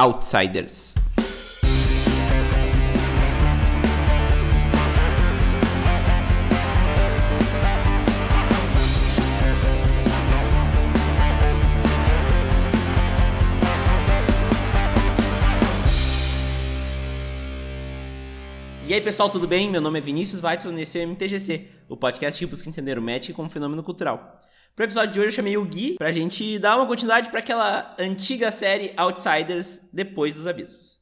Outsiders. E aí pessoal, tudo bem? Meu nome é Vinícius Weitzel e esse é o MTGC, o podcast que busca entender o Magic como fenômeno cultural. Pro episódio de hoje eu chamei o Gui pra gente dar uma continuidade para aquela antiga série Outsiders depois dos avisos.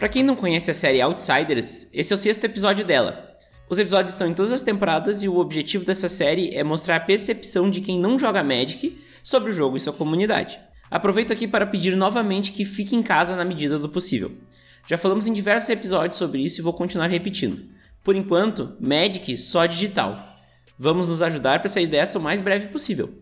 Para quem não conhece a série Outsiders, esse é o sexto episódio dela. Os episódios estão em todas as temporadas e o objetivo dessa série é mostrar a percepção de quem não joga Magic sobre o jogo e sua comunidade. Aproveito aqui para pedir novamente que fique em casa na medida do possível. Já falamos em diversos episódios sobre isso e vou continuar repetindo. Por enquanto, Magic só digital. Vamos nos ajudar para sair dessa o mais breve possível.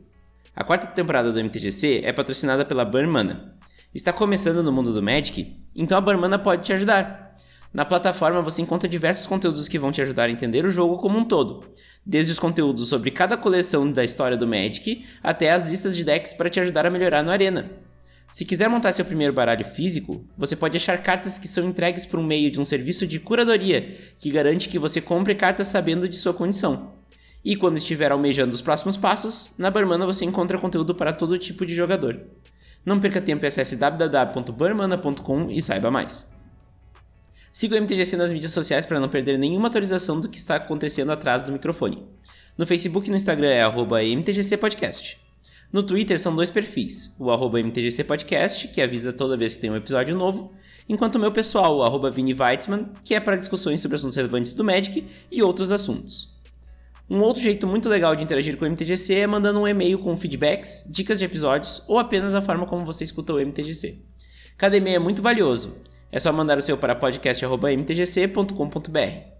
A quarta temporada do MTGC é patrocinada pela Burn Mana. Está começando no mundo do Magic? Então a Barmana pode te ajudar. Na plataforma você encontra diversos conteúdos que vão te ajudar a entender o jogo como um todo, desde os conteúdos sobre cada coleção da história do Magic até as listas de decks para te ajudar a melhorar no Arena. Se quiser montar seu primeiro baralho físico, você pode achar cartas que são entregues por meio de um serviço de curadoria que garante que você compre cartas sabendo de sua condição. E quando estiver almejando os próximos passos, na Barmana você encontra conteúdo para todo tipo de jogador. Não perca tempo e acesse www.burmana.com e saiba mais. Siga o MTGC nas mídias sociais para não perder nenhuma atualização do que está acontecendo atrás do microfone. No Facebook e no Instagram é MTGCpodcast. No Twitter são dois perfis, o arroba MTGCpodcast, que avisa toda vez que tem um episódio novo, enquanto o meu pessoal, o arroba Vini Weitzman, que é para discussões sobre assuntos relevantes do Magic e outros assuntos. Um outro jeito muito legal de interagir com o MTGC é mandando um e-mail com feedbacks, dicas de episódios ou apenas a forma como você escuta o MTGC. Cada e-mail é muito valioso. É só mandar o seu para podcast.mtgc.com.br.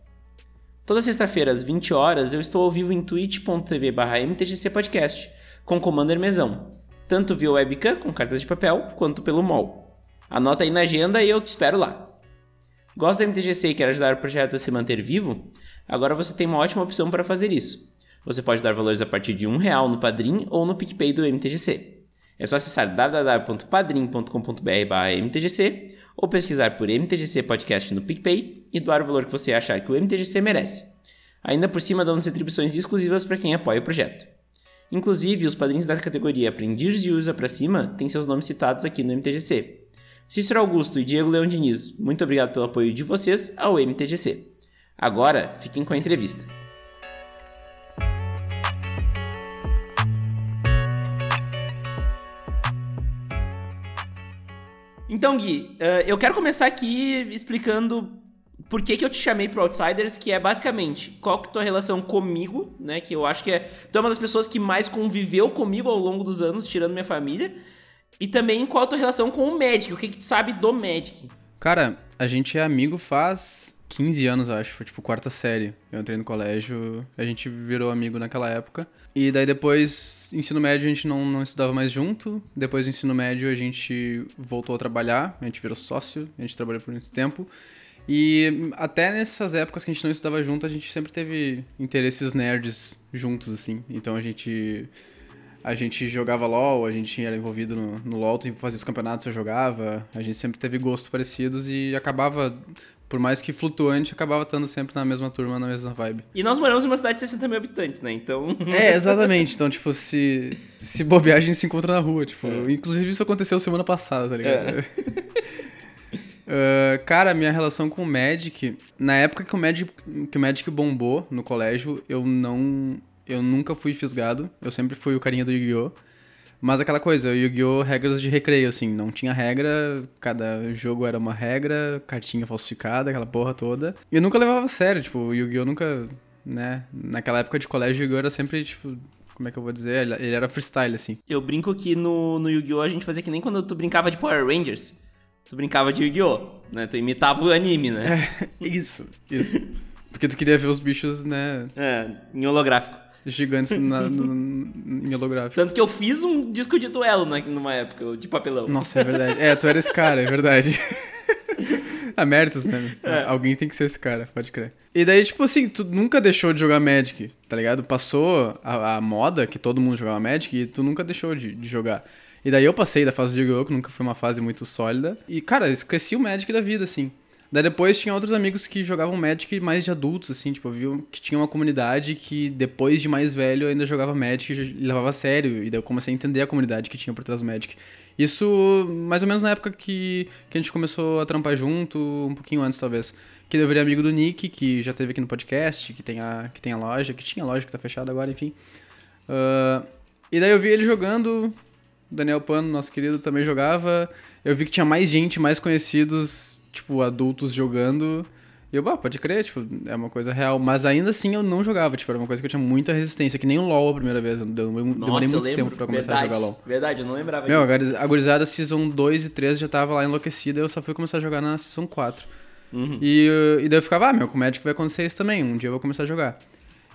Toda sexta-feira às 20 horas eu estou ao vivo em twitch.tv/mtgcpodcast com Commander Mesão, tanto via webcam com cartas de papel quanto pelo mall. Anota aí na agenda e eu te espero lá. Gosta do MTGC e quer ajudar o projeto a se manter vivo? Agora você tem uma ótima opção para fazer isso. Você pode dar valores a partir de um real no Padrim ou no PicPay do MTGC. É só acessar www.padrim.com.br/mtgc ou pesquisar por MTGC Podcast no PicPay e doar o valor que você achar que o MTGC merece. Ainda por cima damos retribuições exclusivas para quem apoia o projeto. Inclusive, os padrinhos da categoria Aprendiz de Usa para cima têm seus nomes citados aqui no MTGC. Cícero Augusto e Diego Leão Diniz, muito obrigado pelo apoio de vocês ao MTGC. Agora, fiquem com a entrevista. Então, Gui, uh, eu quero começar aqui explicando por que, que eu te chamei pro Outsiders, que é basicamente qual que é a tua relação comigo, né? Que eu acho que é. Tu é uma das pessoas que mais conviveu comigo ao longo dos anos, tirando minha família. E também qual a tua relação com o Magic, o que, que tu sabe do Magic. Cara, a gente é amigo faz 15 anos, acho. Foi tipo quarta série. Eu entrei no colégio, a gente virou amigo naquela época. E daí depois, ensino médio, a gente não, não estudava mais junto. Depois do ensino médio, a gente voltou a trabalhar. A gente virou sócio, a gente trabalhou por muito tempo. E até nessas épocas que a gente não estudava junto, a gente sempre teve interesses nerds juntos, assim. Então a gente a gente jogava LOL, a gente era envolvido no, no LOL, fazia os campeonatos, eu jogava, a gente sempre teve gostos parecidos e acabava por mais que flutuante, acabava estando sempre na mesma turma, na mesma vibe. E nós moramos em uma cidade de 60 mil habitantes, né? Então. É, exatamente. Então, tipo, se, se bobear, a gente se encontra na rua. Tipo, é. inclusive isso aconteceu semana passada, tá ligado? É. uh, cara, minha relação com o Magic, na época que o Magic, que o Magic bombou no colégio, eu não. Eu nunca fui fisgado. Eu sempre fui o carinha do Yu-Gi-Oh! Mas aquela coisa, o Yu-Gi-Oh! regras de recreio, assim, não tinha regra, cada jogo era uma regra, cartinha falsificada, aquela porra toda. E eu nunca levava a sério, tipo, o Yu-Gi-Oh! nunca, né, naquela época de colégio, o Yu-Gi-Oh! era sempre, tipo, como é que eu vou dizer? Ele era freestyle, assim. Eu brinco que no, no Yu-Gi-Oh! a gente fazia que nem quando tu brincava de Power Rangers. Tu brincava de Yu-Gi-Oh! né? Tu imitava o anime, né? É, isso, isso. Porque tu queria ver os bichos, né, É, em holográfico. Gigantes na, no, em holográfico. Tanto que eu fiz um disco de duelo né, numa época, de papelão. Nossa, é verdade. É, tu era esse cara, é verdade. A méritos, né? É. Alguém tem que ser esse cara, pode crer. E daí, tipo assim, tu nunca deixou de jogar Magic, tá ligado? Passou a, a moda que todo mundo jogava Magic e tu nunca deixou de, de jogar. E daí eu passei da fase de Yu-Gi-Oh!, que nunca foi uma fase muito sólida. E, cara, eu esqueci o Magic da vida, assim. Daí depois tinha outros amigos que jogavam Magic mais de adultos, assim, tipo, eu vi que tinha uma comunidade que depois de mais velho ainda jogava Magic e levava a sério. E daí eu comecei a entender a comunidade que tinha por trás do Magic. Isso mais ou menos na época que, que a gente começou a trampar junto, um pouquinho antes talvez. Que eu virei amigo do Nick, que já teve aqui no podcast, que tem a, que tem a loja, que tinha loja que tá fechada agora, enfim. Ah, e daí eu vi ele jogando, Daniel Pano, nosso querido, também jogava. Eu vi que tinha mais gente, mais conhecidos, tipo, adultos jogando. E eu, bah, pode crer, tipo, é uma coisa real. Mas ainda assim eu não jogava, tipo, era uma coisa que eu tinha muita resistência, que nem o LoL a primeira vez. Eu demorei, Nossa, eu muito lembro. tempo pra começar verdade, a jogar LoL. Verdade, eu não lembrava Meu, disso. a gurizada Season 2 e 3 já tava lá enlouquecida, eu só fui começar a jogar na Season 4. Uhum. E, e daí eu ficava, ah, meu, com o Magic vai acontecer isso também, um dia eu vou começar a jogar.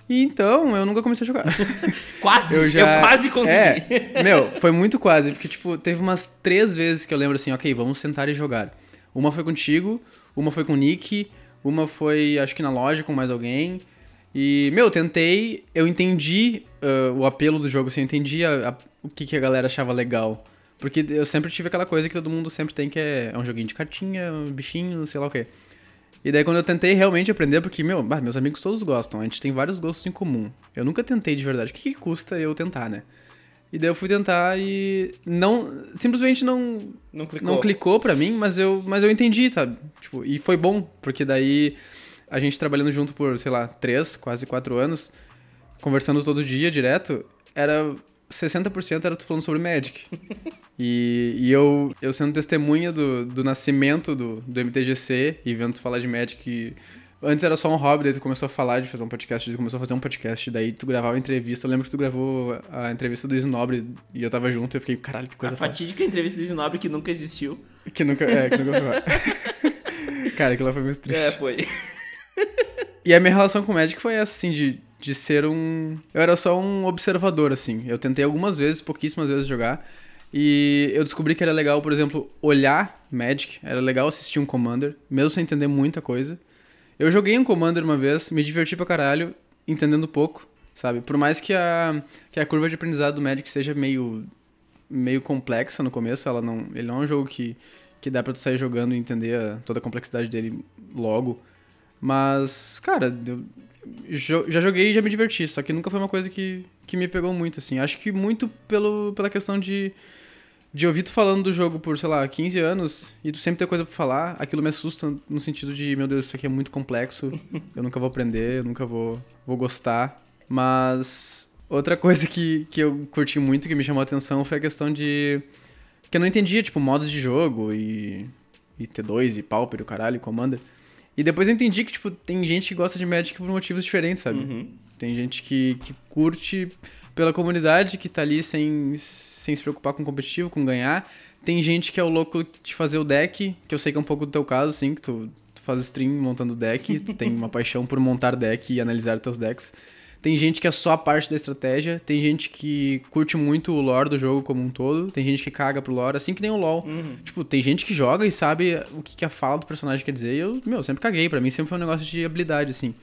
E então, eu nunca comecei a jogar. Quase, eu, eu já... quase consegui. É, meu, foi muito quase, porque, tipo, teve umas três vezes que eu lembro assim, ok, vamos sentar e jogar. Uma foi contigo, uma foi com o Nick, uma foi, acho que na loja com mais alguém. E, meu, eu tentei, eu entendi uh, o apelo do jogo, assim, eu entendi a- a- o que, que a galera achava legal. Porque eu sempre tive aquela coisa que todo mundo sempre tem, que é, é um joguinho de cartinha, um bichinho, sei lá o quê. E daí quando eu tentei realmente aprender, porque, meu, meus amigos todos gostam, a gente tem vários gostos em comum. Eu nunca tentei de verdade. O que, que custa eu tentar, né? E daí eu fui tentar e não. Simplesmente não. Não clicou. Não clicou pra mim, mas eu, mas eu entendi, sabe? Tipo, e foi bom, porque daí a gente trabalhando junto por, sei lá, três, quase quatro anos, conversando todo dia direto, era 60% era tu falando sobre Magic. E, e eu, eu sendo testemunha do, do nascimento do, do MTGC e vendo tu falar de Magic. Antes era só um hobby, daí tu começou a falar de fazer um podcast, tu começou a fazer um podcast, daí tu gravava entrevista. Eu lembro que tu gravou a entrevista do Snobre e eu tava junto e eu fiquei, caralho, que coisa A foda. fatídica entrevista do Zinobre que nunca existiu. Que nunca, é, que nunca foi. Cara, aquilo lá foi muito triste. É, foi. E a minha relação com o Magic foi essa, assim, de, de ser um. Eu era só um observador, assim. Eu tentei algumas vezes, pouquíssimas vezes jogar. E eu descobri que era legal, por exemplo, olhar Magic. Era legal assistir um Commander, mesmo sem entender muita coisa. Eu joguei um Commander uma vez, me diverti pra caralho, entendendo pouco, sabe? Por mais que a, que a curva de aprendizado do Magic seja meio, meio complexa no começo, ela não, ele não é um jogo que, que dá pra tu sair jogando e entender a- toda a complexidade dele logo. Mas, cara, eu já joguei e já me diverti, só que nunca foi uma coisa que, que me pegou muito, assim. Acho que muito pelo, pela questão de, de ouvir tu falando do jogo por, sei lá, 15 anos e tu sempre ter coisa pra falar, aquilo me assusta no sentido de, meu Deus, isso aqui é muito complexo, eu nunca vou aprender, eu nunca vou, vou gostar. Mas outra coisa que, que eu curti muito, que me chamou a atenção, foi a questão de. que eu não entendia, tipo, modos de jogo e. e T2 e Pauper, o caralho, Commander. E depois eu entendi que, tipo, tem gente que gosta de Magic por motivos diferentes, sabe? Uhum. Tem gente que, que curte pela comunidade, que tá ali sem, sem se preocupar com competitivo, com ganhar. Tem gente que é o louco de fazer o deck, que eu sei que é um pouco do teu caso, assim, que tu, tu faz stream montando deck, tu tem uma paixão por montar deck e analisar teus decks. Tem gente que é só a parte da estratégia, tem gente que curte muito o lore do jogo como um todo, tem gente que caga pro lore, assim que nem o LoL. Uhum. Tipo, tem gente que joga e sabe o que, que a fala do personagem quer dizer, e eu, meu, sempre caguei. Pra mim sempre foi um negócio de habilidade, assim.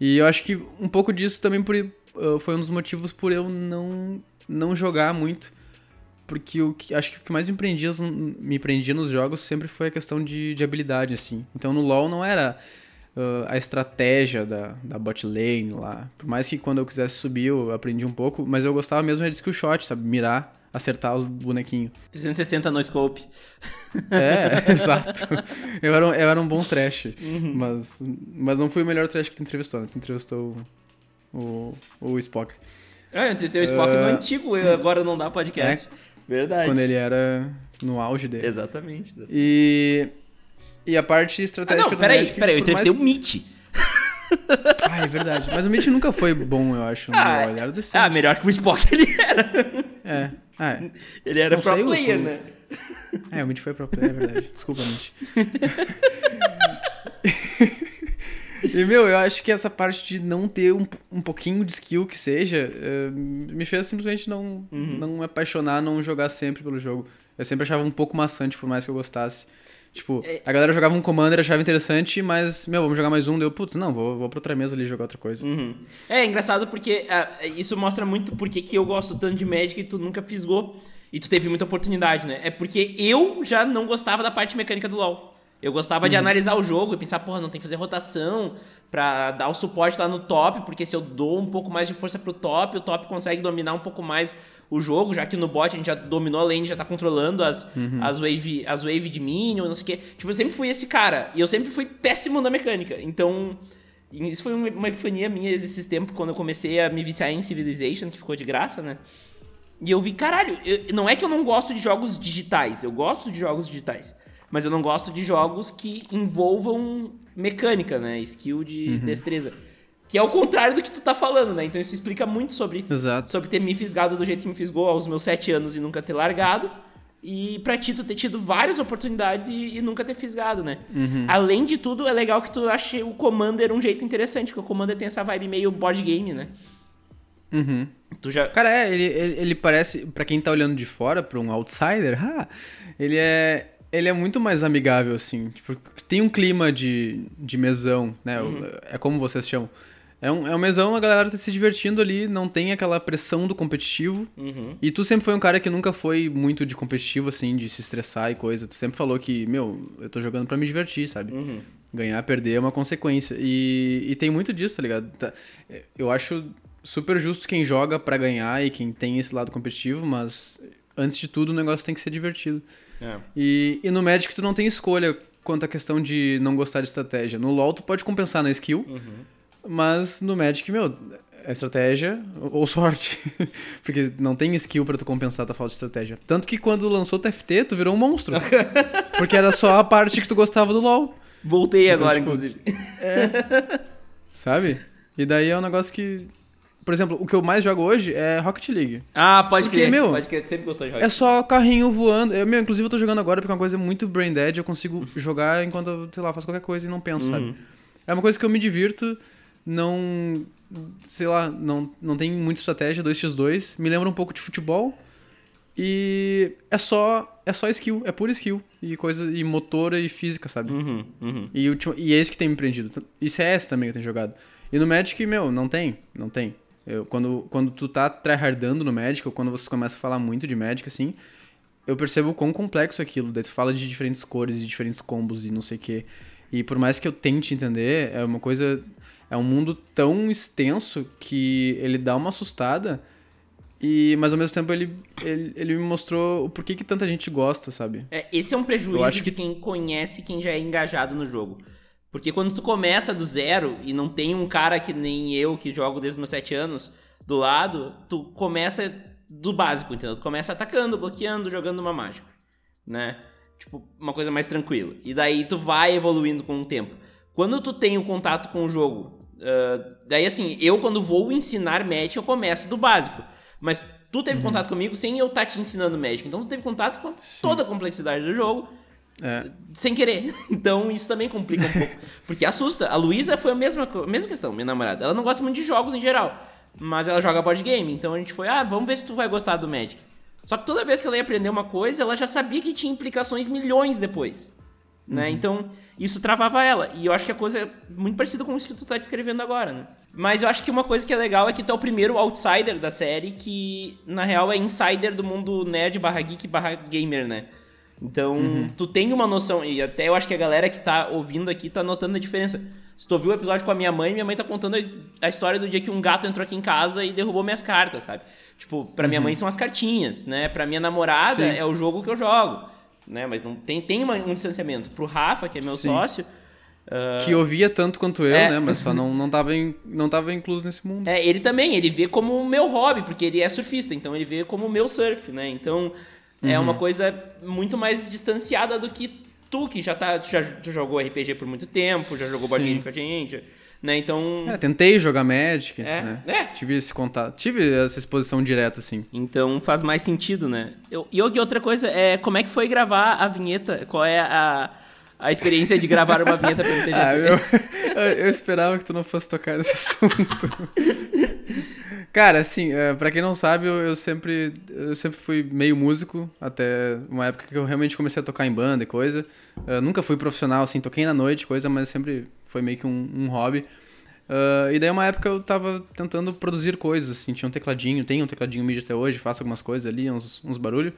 E eu acho que um pouco disso também por, uh, foi um dos motivos por eu não, não jogar muito. Porque o que, acho que o que mais me prendia, me prendia nos jogos sempre foi a questão de, de habilidade, assim. Então no LoL não era uh, a estratégia da, da bot lane lá. Por mais que quando eu quisesse subir eu aprendi um pouco, mas eu gostava mesmo de skill shot, sabe? Mirar, acertar os bonequinhos. 360 no scope. É, exato. Eu era, um, eu era um bom trash. Mas, mas não fui o melhor trash que tu entrevistou, né? Tu entrevistou o, o, o Spock. Ah, eu entrevistei o Spock no Ah. antigo, agora não dá podcast. Verdade. Quando ele era no auge dele. Exatamente. E. E a parte Ah, estratégica não, do peraí, Magic, peraí, eu por mais entrevistei o Mitch. Ah, é verdade. Mas o Mitch nunca foi bom, eu acho. Ah, LoL. Ele era decente. Ah, melhor que o Spock ele era. É. É. Ele era Não pro sei player, né? É, o Mitch foi pro player, é verdade. Desculpa, Mitch. E, meu, eu acho que essa parte de não ter um, um pouquinho de skill que seja, uh, me fez simplesmente não, uhum. não me apaixonar, não jogar sempre pelo jogo. Eu sempre achava um pouco maçante, por mais que eu gostasse. Tipo, é... a galera jogava um Commander, achava interessante, mas, meu, vamos jogar mais um. Deu, putz, não, vou, vou pra outra mesa ali jogar outra coisa. Uhum. É, engraçado porque uh, isso mostra muito porque que eu gosto tanto de Magic e tu nunca fisgou. E tu teve muita oportunidade, né? É porque eu já não gostava da parte mecânica do LoL. Eu gostava uhum. de analisar o jogo e pensar, porra, não tem que fazer rotação pra dar o suporte lá no top, porque se eu dou um pouco mais de força pro top, o top consegue dominar um pouco mais o jogo, já que no bot a gente já dominou a lane, já tá controlando as, uhum. as, wave, as wave de minion, não sei o quê. Tipo, eu sempre fui esse cara. E eu sempre fui péssimo na mecânica. Então, isso foi uma epifania minha esses tempos, quando eu comecei a me viciar em Civilization, que ficou de graça, né? E eu vi, caralho, eu, não é que eu não gosto de jogos digitais, eu gosto de jogos digitais. Mas eu não gosto de jogos que envolvam mecânica, né? Skill de uhum. destreza. Que é o contrário do que tu tá falando, né? Então isso explica muito sobre, Exato. sobre ter me fisgado do jeito que me fisgou aos meus sete anos e nunca ter largado. E pra ti, tu ter tido várias oportunidades e, e nunca ter fisgado, né? Uhum. Além de tudo, é legal que tu ache o Commander um jeito interessante, porque o Commander tem essa vibe meio board game, né? Uhum. Tu já... Cara, é, ele, ele, ele parece, para quem tá olhando de fora, pra um outsider, ah, ele é ele é muito mais amigável, assim. Tipo, tem um clima de, de mesão, né? Uhum. É como vocês chamam. É um, é um mesão, a galera tá se divertindo ali, não tem aquela pressão do competitivo. Uhum. E tu sempre foi um cara que nunca foi muito de competitivo, assim, de se estressar e coisa. Tu sempre falou que, meu, eu tô jogando para me divertir, sabe? Uhum. Ganhar, perder é uma consequência. E, e tem muito disso, tá ligado? Tá, eu acho super justo quem joga para ganhar e quem tem esse lado competitivo, mas antes de tudo o negócio tem que ser divertido. É. E, e no Magic tu não tem escolha quanto à questão de não gostar de estratégia. No LoL tu pode compensar na skill, uhum. Mas no Magic, meu, é estratégia ou sorte. Porque não tem skill para tu compensar a tua falta de estratégia. Tanto que quando lançou o TFT, tu virou um monstro. porque era só a parte que tu gostava do LoL. Voltei então, agora, tipo, inclusive. É. Sabe? E daí é um negócio que por exemplo, o que eu mais jogo hoje é Rocket League. Ah, pode porque, crer. Meu, pode crer, sempre gostou de Rocket É só carrinho voando. Eu, meu, inclusive eu tô jogando agora porque é uma coisa muito brain dead, eu consigo jogar enquanto eu, sei lá, faço qualquer coisa e não penso, uhum. sabe? É uma coisa que eu me divirto, não sei lá, não, não tem muita estratégia, 2x2, me lembra um pouco de futebol. E é só é só skill, é pura skill e coisa e motora e física, sabe? Uhum, uhum. E, e é isso que tem me prendido. E CS também que eu tenho jogado. E no Magic, meu, não tem, não tem. Eu, quando, quando tu tá tryhardando no Magic, ou quando você começa a falar muito de Magic, assim, eu percebo o quão complexo é aquilo. Daí tu fala de diferentes cores e diferentes combos e não sei o quê. E por mais que eu tente entender, é uma coisa. É um mundo tão extenso que ele dá uma assustada. E, mas ao mesmo tempo ele, ele, ele me mostrou o porquê que tanta gente gosta, sabe? É, esse é um prejuízo de que... quem conhece quem já é engajado no jogo. Porque quando tu começa do zero e não tem um cara que nem eu, que jogo desde meus sete anos, do lado, tu começa do básico, entendeu? Tu começa atacando, bloqueando, jogando uma mágica, né? Tipo, uma coisa mais tranquila. E daí tu vai evoluindo com o tempo. Quando tu tem o contato com o jogo, uh, daí assim, eu quando vou ensinar Magic, eu começo do básico. Mas tu teve uhum. contato comigo sem eu estar tá te ensinando Magic. Então tu teve contato com Sim. toda a complexidade do jogo é. Sem querer. Então isso também complica um pouco. Porque assusta. A Luísa foi a mesma, a mesma questão, minha namorada. Ela não gosta muito de jogos em geral. Mas ela joga board game. Então a gente foi, ah, vamos ver se tu vai gostar do Magic. Só que toda vez que ela ia aprender uma coisa, ela já sabia que tinha implicações milhões depois. Né? Uhum. Então, isso travava ela. E eu acho que a coisa é muito parecida com isso que tu tá descrevendo agora, né? Mas eu acho que uma coisa que é legal é que tu é o primeiro outsider da série que, na real, é insider do mundo nerd barra geek barra gamer, né? Então, uhum. tu tem uma noção, e até eu acho que a galera que tá ouvindo aqui tá notando a diferença. Se tu ouviu o episódio com a minha mãe, minha mãe tá contando a história do dia que um gato entrou aqui em casa e derrubou minhas cartas, sabe? Tipo, pra minha uhum. mãe são as cartinhas, né? Pra minha namorada Sim. é o jogo que eu jogo, né? Mas não tem, tem uma, um distanciamento. Pro Rafa, que é meu Sim. sócio... Uh... Que ouvia tanto quanto eu, é. né? Mas só não, não, tava in, não tava incluso nesse mundo. É, ele também, ele vê como o meu hobby, porque ele é surfista, então ele vê como o meu surf, né? Então... Uhum. É uma coisa muito mais distanciada do que tu, que já, tá, tu já tu jogou RPG por muito tempo, já jogou board game com a gente. Né? Então. É, tentei jogar Magic, é, né? É. Tive esse contato. Tive essa exposição direta, assim. Então faz mais sentido, né? Eu, e outra coisa é como é que foi gravar a vinheta? Qual é a, a experiência de gravar uma vinheta pelo TGC. Ah, eu, eu esperava que tu não fosse tocar nesse assunto. Cara, assim, é, pra quem não sabe, eu, eu, sempre, eu sempre fui meio músico, até uma época que eu realmente comecei a tocar em banda e coisa. Eu nunca fui profissional, assim, toquei na noite, coisa, mas sempre foi meio que um, um hobby. Uh, e daí uma época eu tava tentando produzir coisas, assim, tinha um tecladinho, tem um tecladinho MIDI até hoje, faço algumas coisas ali, uns, uns barulhos.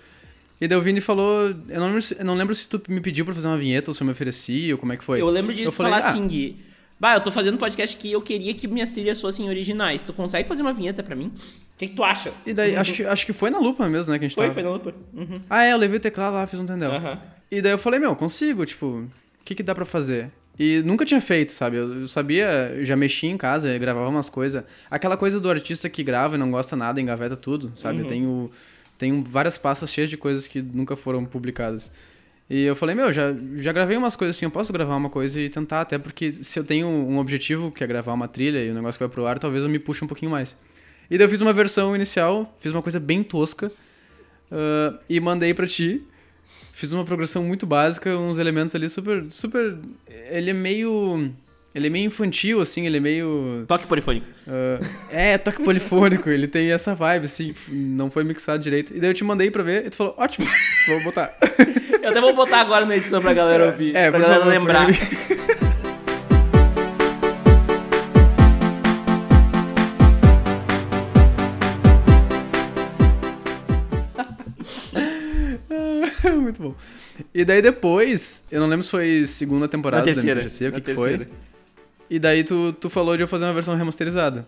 E daí o Vini falou, eu não, lembro, eu não lembro se tu me pediu pra fazer uma vinheta ou se eu me ofereci, ou como é que foi. Eu lembro de eu falar falei, assim, ah, Gui, Bah, eu tô fazendo um podcast que eu queria que minhas trilhas fossem originais. Tu consegue fazer uma vinheta pra mim? O que, que tu acha? E daí, acho, que, acho que foi na lupa mesmo, né? Que a gente foi, tava... foi na lupa. Uhum. Ah, é, eu levei o teclado lá, fiz um tendel. Uhum. E daí eu falei, meu, consigo, tipo, o que, que dá pra fazer? E nunca tinha feito, sabe? Eu sabia, já mexia em casa, gravava umas coisas. Aquela coisa do artista que grava e não gosta nada, engaveta tudo, sabe? Uhum. Eu tenho, tenho várias pastas cheias de coisas que nunca foram publicadas. E eu falei, meu, já, já gravei umas coisas assim, eu posso gravar uma coisa e tentar, até porque se eu tenho um objetivo, que é gravar uma trilha e o negócio vai pro ar, talvez eu me puxe um pouquinho mais. E daí eu fiz uma versão inicial, fiz uma coisa bem tosca uh, e mandei pra ti. Fiz uma progressão muito básica, uns elementos ali super. super. Ele é meio ele é meio infantil, assim, ele é meio. Toque polifônico. Uh, é, toque polifônico, ele tem essa vibe, assim, não foi mixado direito. E daí eu te mandei pra ver e tu falou, ótimo, vou botar. eu até vou botar agora na edição pra galera ouvir. É, pra galera favor, lembrar. Muito bom. E daí depois, eu não lembro se foi segunda temporada na terceira, da MTGC, o que, que foi. E daí tu, tu falou de eu fazer uma versão remasterizada.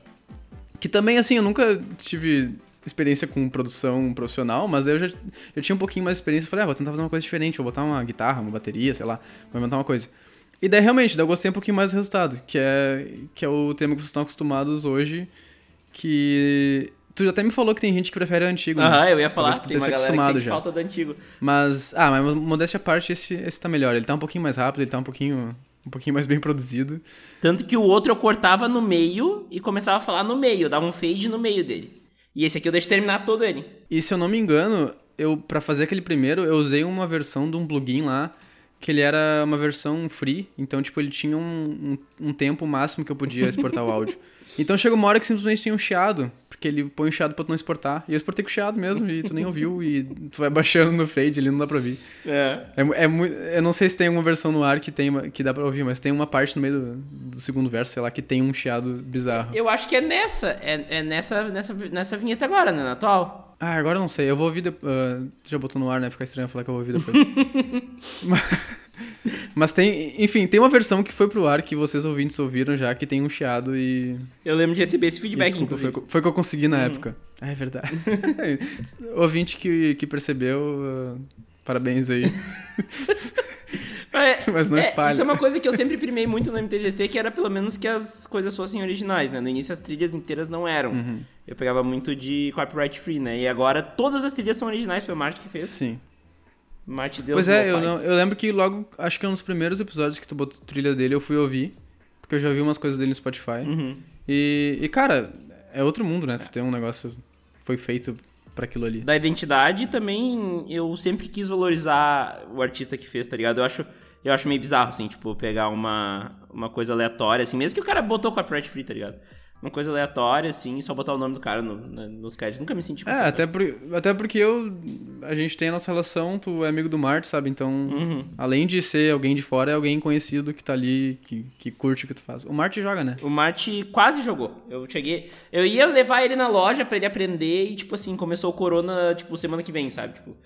Que também, assim, eu nunca tive experiência com produção profissional, mas eu já, já tinha um pouquinho mais de experiência. Falei, ah, vou tentar fazer uma coisa diferente, vou botar uma guitarra, uma bateria, sei lá, vou inventar uma coisa. E daí, realmente, daí eu gostei um pouquinho mais do resultado, que é, que é o tema que vocês estão acostumados hoje, que... Tu até me falou que tem gente que prefere o antigo, né? Aham, né? eu ia falar, tem uma galera que já. falta do antigo. Mas, ah, mas modéstia à parte, esse, esse tá melhor. Ele tá um pouquinho mais rápido, ele tá um pouquinho um pouquinho mais bem produzido. Tanto que o outro eu cortava no meio e começava a falar no meio, eu dava um fade no meio dele. E esse aqui eu deixo terminar todo ele. E se eu não me engano, eu para fazer aquele primeiro, eu usei uma versão de um plugin lá que ele era uma versão free, então tipo ele tinha um, um, um tempo máximo que eu podia exportar o áudio. Então chega uma hora que simplesmente tem um chiado, porque ele põe um chiado pra tu não exportar. E eu exportei com chiado mesmo, e tu nem ouviu, e tu vai baixando no fade ali, não dá pra ouvir. É. é, é muito, eu não sei se tem uma versão no ar que, tem que dá pra ouvir, mas tem uma parte no meio do, do, segundo verso, sei lá, que tem um chiado bizarro. Eu acho que é nessa, é, é nessa, nessa, nessa vinheta agora, né, na atual. Ah, agora eu não sei. Eu vou ouvir. Uh, tu já botou no ar, né? Fica estranho falar que eu vou ouvir depois. Mas tem, enfim, tem uma versão que foi pro ar que vocês ouvintes ouviram já, que tem um chiado e. Eu lembro de receber esse feedback, desculpa, foi, foi, o que eu consegui na uhum. época. É verdade. Ouvinte que, que percebeu, uh, parabéns aí. É, Mas não espalha. É, isso é uma coisa que eu sempre primei muito no MTGC, que era pelo menos que as coisas fossem originais, né? No início as trilhas inteiras não eram. Uhum. Eu pegava muito de copyright free, né? E agora todas as trilhas são originais, foi o Marte que fez. Sim. Marte Deus Pois é, eu, não, eu lembro que logo, acho que é um dos primeiros episódios que tu botou trilha dele, eu fui ouvir. Porque eu já vi umas coisas dele no Spotify. Uhum. E, e, cara, é outro mundo, né? Tu tem um negócio. Foi feito para aquilo ali. Da identidade também, eu sempre quis valorizar o artista que fez, tá ligado? Eu acho, eu acho meio bizarro, assim, tipo, pegar uma, uma coisa aleatória, assim, mesmo que o cara botou copyright free, tá ligado? Uma coisa aleatória, assim, só botar o nome do cara no, no, nos créditos. Nunca me senti É, até, por, até porque eu. A gente tem a nossa relação, tu é amigo do Marte, sabe? Então, uhum. além de ser alguém de fora, é alguém conhecido que tá ali, que, que curte o que tu faz. O Marte joga, né? O Marte quase jogou. Eu cheguei. Eu ia levar ele na loja para ele aprender e, tipo assim, começou o Corona, tipo, semana que vem, sabe? Tipo.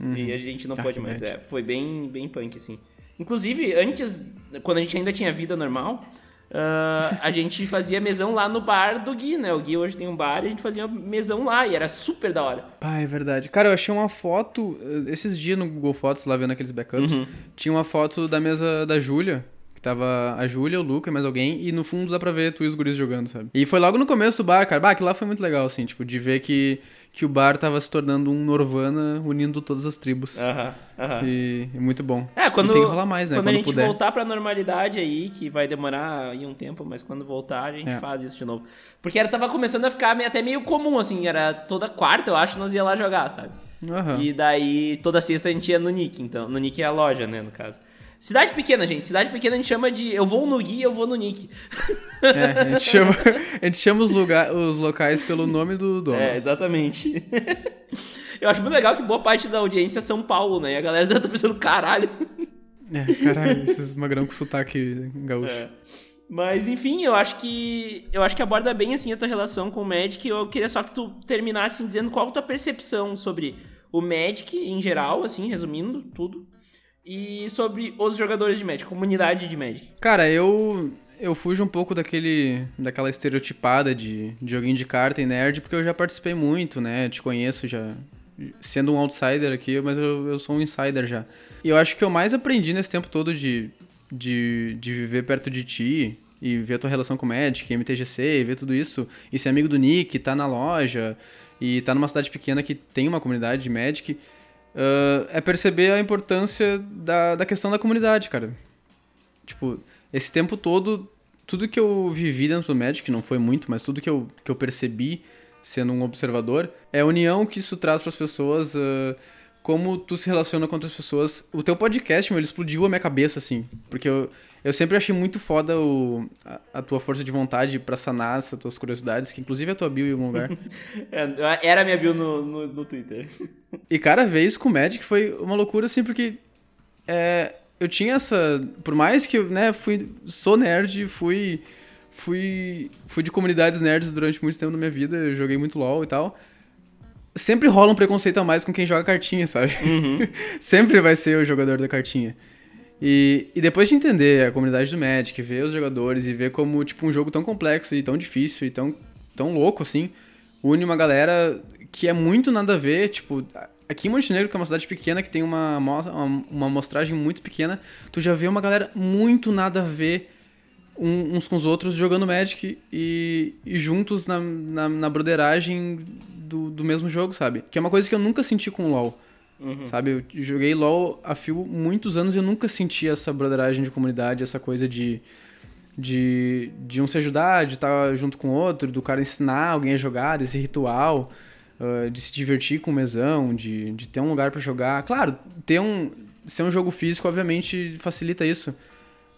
Uhum. E a gente não ah, pode mais. É, foi bem, bem punk, assim. Inclusive, antes, quando a gente ainda tinha vida normal. Uh, a gente fazia mesão lá no bar do Gui, né? O Gui hoje tem um bar e a gente fazia mesão lá e era super da hora. Pá, é verdade. Cara, eu achei uma foto, esses dias no Google Fotos, lá vendo aqueles backups, uhum. tinha uma foto da mesa da Júlia, tava a Júlia, o Luca e mais alguém, e no fundo dá pra ver tu e os guris jogando, sabe? E foi logo no começo do bar, cara. Bah, aquilo lá foi muito legal, assim, tipo, de ver que que o bar tava se tornando um Norvana unindo todas as tribos. Aham, aham. E, e, muito bom. É, quando, e tem que rolar mais, né? Quando, quando a gente puder. voltar pra normalidade aí, que vai demorar aí um tempo, mas quando voltar a gente é. faz isso de novo. Porque era, tava começando a ficar até meio comum, assim, era toda quarta, eu acho, nós ia lá jogar, sabe? Uhum. E daí toda sexta a gente ia no Nick, então. No Nick é a loja, né, no caso. Cidade pequena, gente. Cidade pequena a gente chama de eu vou no Gui, eu vou no Nick. É, a gente chama, a gente chama os, lugar, os locais pelo nome do dono. É, exatamente. Eu acho muito legal que boa parte da audiência é São Paulo, né? E a galera tá pensando, caralho. É, caralho, esses magrão com sotaque gaúcho. É. Mas enfim, eu acho que eu acho que aborda bem assim a tua relação com o Magic. Eu queria só que tu terminasse dizendo qual a tua percepção sobre o Magic em geral, assim, resumindo tudo. E sobre os jogadores de Magic, comunidade de Magic. Cara, eu eu fujo um pouco daquele daquela estereotipada de, de joguinho de carta e nerd, porque eu já participei muito, né? Te conheço já sendo um outsider aqui, mas eu, eu sou um insider já. E eu acho que eu mais aprendi nesse tempo todo de, de, de viver perto de ti e ver a tua relação com o Magic, MTGC, e ver tudo isso, e ser amigo do Nick, tá na loja, e tá numa cidade pequena que tem uma comunidade de Magic, uh, é perceber a importância da, da questão da comunidade, cara. Tipo, esse tempo todo, tudo que eu vivi dentro do Magic, não foi muito, mas tudo que eu, que eu percebi sendo um observador, é a união que isso traz para as pessoas, uh, como tu se relaciona com outras pessoas. O teu podcast, meu, ele explodiu a minha cabeça, assim, porque eu, eu sempre achei muito foda o, a, a tua força de vontade para sanar essas tuas curiosidades, que inclusive é a tua bio em algum lugar. É, era a minha bio no, no, no Twitter. E, cara, ver isso com o Magic foi uma loucura, assim, porque é, eu tinha essa... Por mais que eu, né, fui, sou nerd, fui fui, fui de comunidades nerds durante muito tempo na minha vida, eu joguei muito LoL e tal. Sempre rola um preconceito a mais com quem joga cartinha, sabe? Uhum. Sempre vai ser o jogador da cartinha. E, e depois de entender a comunidade do Magic, ver os jogadores e ver como, tipo, um jogo tão complexo e tão difícil e tão, tão louco, assim, une uma galera que é muito nada a ver, tipo... Aqui em Montenegro, que é uma cidade pequena, que tem uma, uma, uma amostragem muito pequena, tu já vê uma galera muito nada a ver uns com os outros jogando Magic e, e juntos na, na, na broderagem do, do mesmo jogo, sabe? Que é uma coisa que eu nunca senti com o LoL. Uhum. Sabe, eu joguei LoL a fio muitos anos e eu nunca senti essa broderagem de comunidade, essa coisa de, de, de um se ajudar, de estar junto com o outro, do cara ensinar alguém a jogar, desse ritual, uh, de se divertir com o mesão, de, de ter um lugar para jogar. Claro, ter um, ser um jogo físico, obviamente, facilita isso.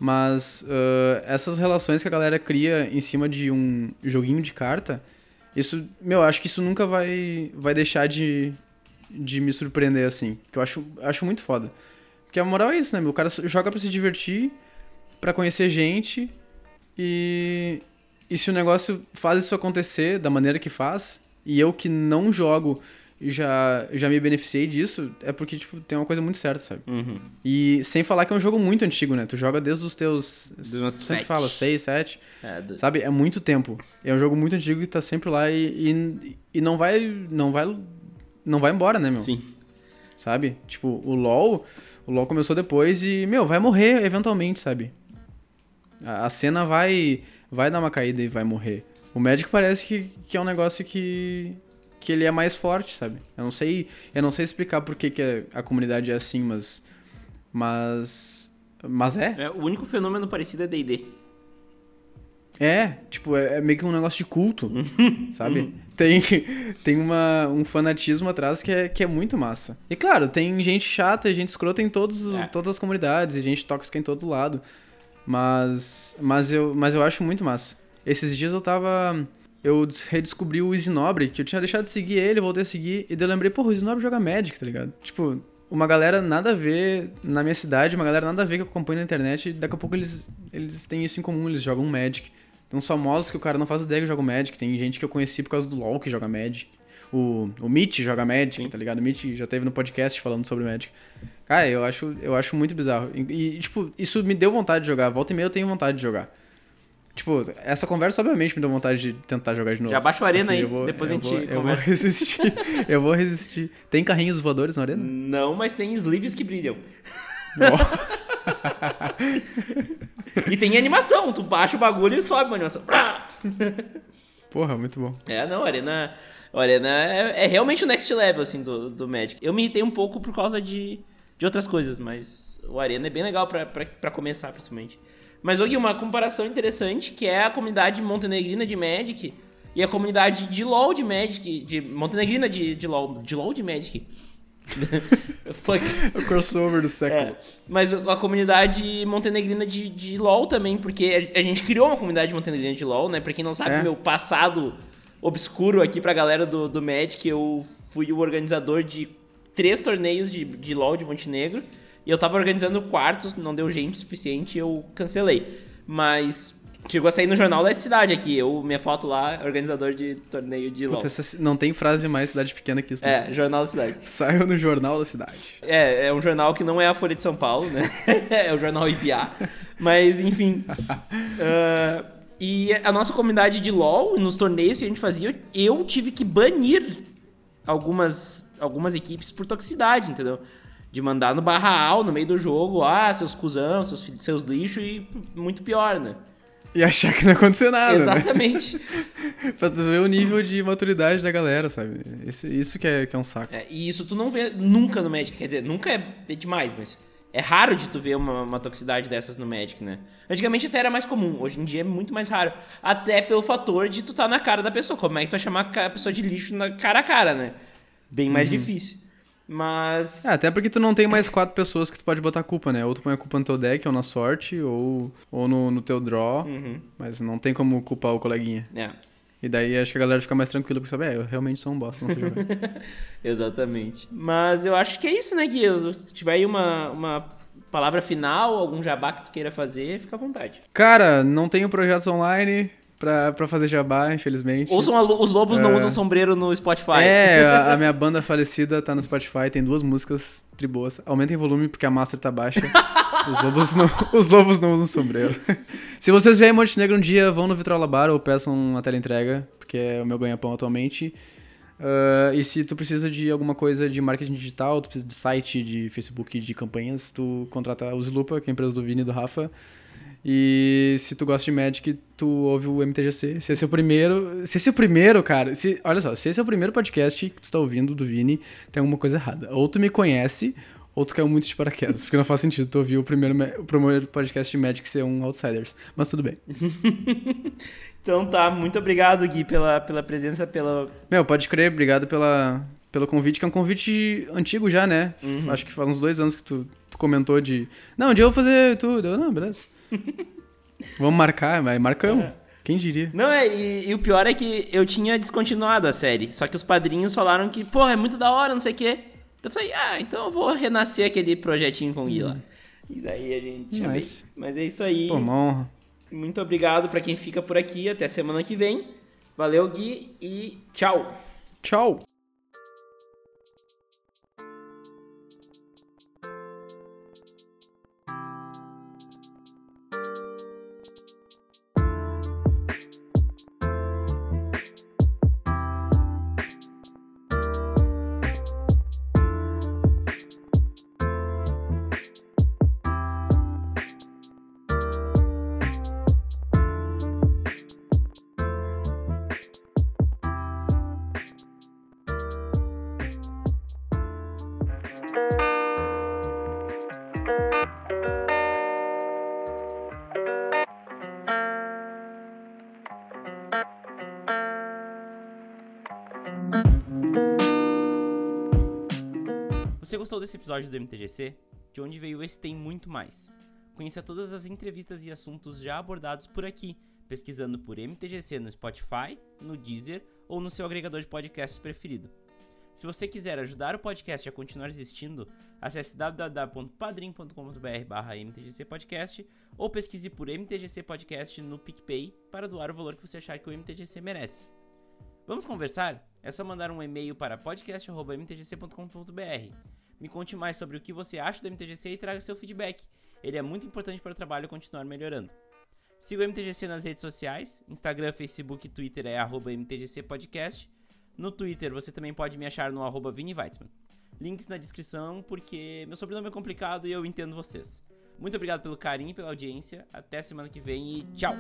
Mas uh, essas relações que a galera cria em cima de um joguinho de carta, isso, meu, acho que isso nunca vai, vai deixar de, de me surpreender, assim. Que eu acho, acho muito foda. Porque a moral é isso, né, meu? O cara joga para se divertir, para conhecer gente, e, e se o negócio faz isso acontecer da maneira que faz, e eu que não jogo já, já me beneficiei disso, é porque, tipo, tem uma coisa muito certa, sabe? Uhum. E sem falar que é um jogo muito antigo, né? Tu joga desde os teus. Dos sempre fala, 6, 7. É, do... Sabe? É muito tempo. É um jogo muito antigo que tá sempre lá e, e, e, não vai. Não vai. Não vai embora, né, meu? Sim. Sabe? Tipo, o LOL. O LOL começou depois e, meu, vai morrer eventualmente, sabe? A, a cena vai. Vai dar uma caída e vai morrer. O Magic parece que, que é um negócio que que ele é mais forte, sabe? Eu não sei, eu não sei explicar por que, que a, comunidade é assim, mas mas mas é. é o único fenômeno parecido é D&D. É, tipo, é, é, meio que um negócio de culto, sabe? Tem, tem uma, um fanatismo atrás que é, que é muito massa. E claro, tem gente chata, gente escrota em todos, é. todas as comunidades, e gente tóxica em todo lado. Mas, mas, eu, mas eu acho muito massa. Esses dias eu tava eu redescobri o Isinobre, que eu tinha deixado de seguir ele, voltei a seguir, e daí eu lembrei, pô, o Isinobre joga Magic, tá ligado? Tipo, uma galera nada a ver na minha cidade, uma galera nada a ver que eu acompanho na internet, daqui a pouco eles, eles têm isso em comum, eles jogam Magic. Tem uns famosos que o cara não faz ideia que jogam Magic, tem gente que eu conheci por causa do LoL que joga Magic. O, o Mitch joga Magic, Sim. tá ligado? O Mitch já teve no podcast falando sobre Magic. Cara, eu acho, eu acho muito bizarro. E, e, tipo, isso me deu vontade de jogar. Volta e meia eu tenho vontade de jogar. Tipo, essa conversa obviamente me deu vontade de tentar jogar de novo. Já baixa o Arena aí, vou, depois a gente vou, Eu vou resistir, eu vou resistir. Tem carrinhos voadores na Arena? Não, mas tem sleeves que brilham. E tem animação, tu baixa o bagulho e sobe uma animação. Porra, muito bom. É, não, Arena, Arena é, é, realmente o next level, assim, do, do Magic. Eu me irritei um pouco por causa de, de outras coisas, mas o Arena é bem legal pra começar, principalmente. Mas, Gui, uma comparação interessante, que é a comunidade montenegrina de Magic e a comunidade de LoL de Magic, de montenegrina de, de LoL, de LoL de Magic. Fuck. O crossover do século. É, mas a comunidade montenegrina de, de LoL também, porque a, gente criou uma comunidade montenegrina de LoL, né? Pra quem não sabe, É. meu passado obscuro aqui pra galera do, do Magic, eu fui o organizador de três torneios de, de LoL de Montenegro. E eu tava organizando quartos, não deu gente suficiente e eu cancelei. Mas chegou a sair no jornal da cidade aqui. Eu, minha foto lá, organizador de torneio de LoL. Puta, essa- não tem frase mais cidade pequena que isso. né? É, jornal da cidade. Saiu no jornal da cidade. É, é um jornal que não é a Folha de São Paulo, né? é o jornal IPA. Mas, enfim. Ah, e a nossa comunidade de LoL, nos torneios que a gente fazia, eu tive que banir algumas, algumas equipes por toxicidade, entendeu? De mandar no barral, no meio do jogo, ah, seus cuzão, seus, seus lixos e muito pior, né? E achar que não aconteceu nada. né? Exatamente. pra tu ver o nível de maturidade da galera, sabe? Isso, isso que, é, que é um saco. É, e isso tu não vê nunca no Magic. Quer dizer, nunca é, é demais, mas é raro de tu ver uma, uma toxicidade dessas no Magic, né? Antigamente até era mais comum, hoje em dia é muito mais raro. Até pelo fator de tu tá na cara da pessoa. Como é que tu vai chamar a pessoa de lixo na cara a cara, né? Bem mais difícil. Mas. É, até porque tu não tem mais quatro pessoas que tu pode botar culpa, né? Ou tu põe a culpa no teu deck, ou na sorte, ou, ou no, no teu draw. Uhum. Mas não tem como culpar o coleguinha. É, E daí acho que a galera fica mais tranquila porque sabe, é, eu realmente sou um bosta, não sei jogar. exatamente. Mas eu acho que é isso, né, Gui? Se tiver aí uma, uma palavra final, algum jabá que tu queira fazer, fica à vontade. Cara, não tenho projetos online pra, pra fazer jabá, infelizmente. Ouçam lo- os lobos não É. usam sombreiro no Spotify. É, a, a minha banda falecida tá no Spotify, tem duas músicas triboas. Aumentem o volume porque a master tá baixa. Os lobos não, os lobos não usam sombreiro. Se vocês vierem em Montenegro um dia, vão no Vitrola Bar ou peçam uma teleentrega, porque é o meu ganha-pão atualmente. Ah, e se tu precisa de alguma coisa de marketing digital, tu precisa de site, de Facebook, de campanhas, tu contrata o Zlupa, que é a empresa do Vini e do Rafa. E se tu gosta de Magic, tu ouve o MTGC. Se esse é o primeiro. Se esse é o primeiro, cara. Se, olha só, se esse é o primeiro podcast que tu tá ouvindo do Vini, tem alguma coisa errada. Ou tu me conhece, ou tu caiu muito de paraquedas. Porque não faz sentido tu ouvir o primeiro, o primeiro podcast de Magic ser um Outsiders. Mas tudo bem. Então tá, muito obrigado, Gui, pela, pela presença, pela. Meu, pode crer, obrigado pela, pelo convite, que é um convite antigo já, né? Acho que faz uns dois anos que tu, tu comentou de. Não, um dia eu vou fazer tudo. Eu, não, beleza. Vamos marcar, mas marcamos. Quem diria? Não, é, e, e o pior é que eu tinha descontinuado a série. Só que os padrinhos falaram que, porra, é muito da hora, não sei o quê. Eu falei, ah, então eu vou renascer aquele projetinho com o Gui lá. E daí a gente. Nice. Mas é isso aí. Pô, uma honra. Muito obrigado pra quem fica por aqui. Até semana que vem. Valeu, Gui, e tchau. Tchau! Você gostou desse episódio do MTGC? De onde veio esse tem muito mais. Conheça todas as entrevistas e assuntos já abordados por aqui, pesquisando por MTGC no Spotify, no Deezer ou no seu agregador de podcasts preferido. Se você quiser ajudar o podcast a continuar existindo, acesse www.padrim.com.br mtgcpodcast ou pesquise por MTGC Podcast no PicPay para doar o valor que você achar que o MTGC merece. Vamos conversar? É só mandar um e-mail para podcast.mtgc.com.br. Me conte mais sobre o que você acha do MTGC e traga seu feedback. Ele é muito importante para o trabalho continuar melhorando. Siga o MTGC nas redes sociais, Instagram, Facebook e Twitter é arroba MTGC Podcast. No Twitter você também pode me achar no arroba Vini Weitzman. Links na descrição, porque meu sobrenome é complicado e eu entendo vocês. Muito obrigado pelo carinho e pela audiência. Até semana que vem e tchau!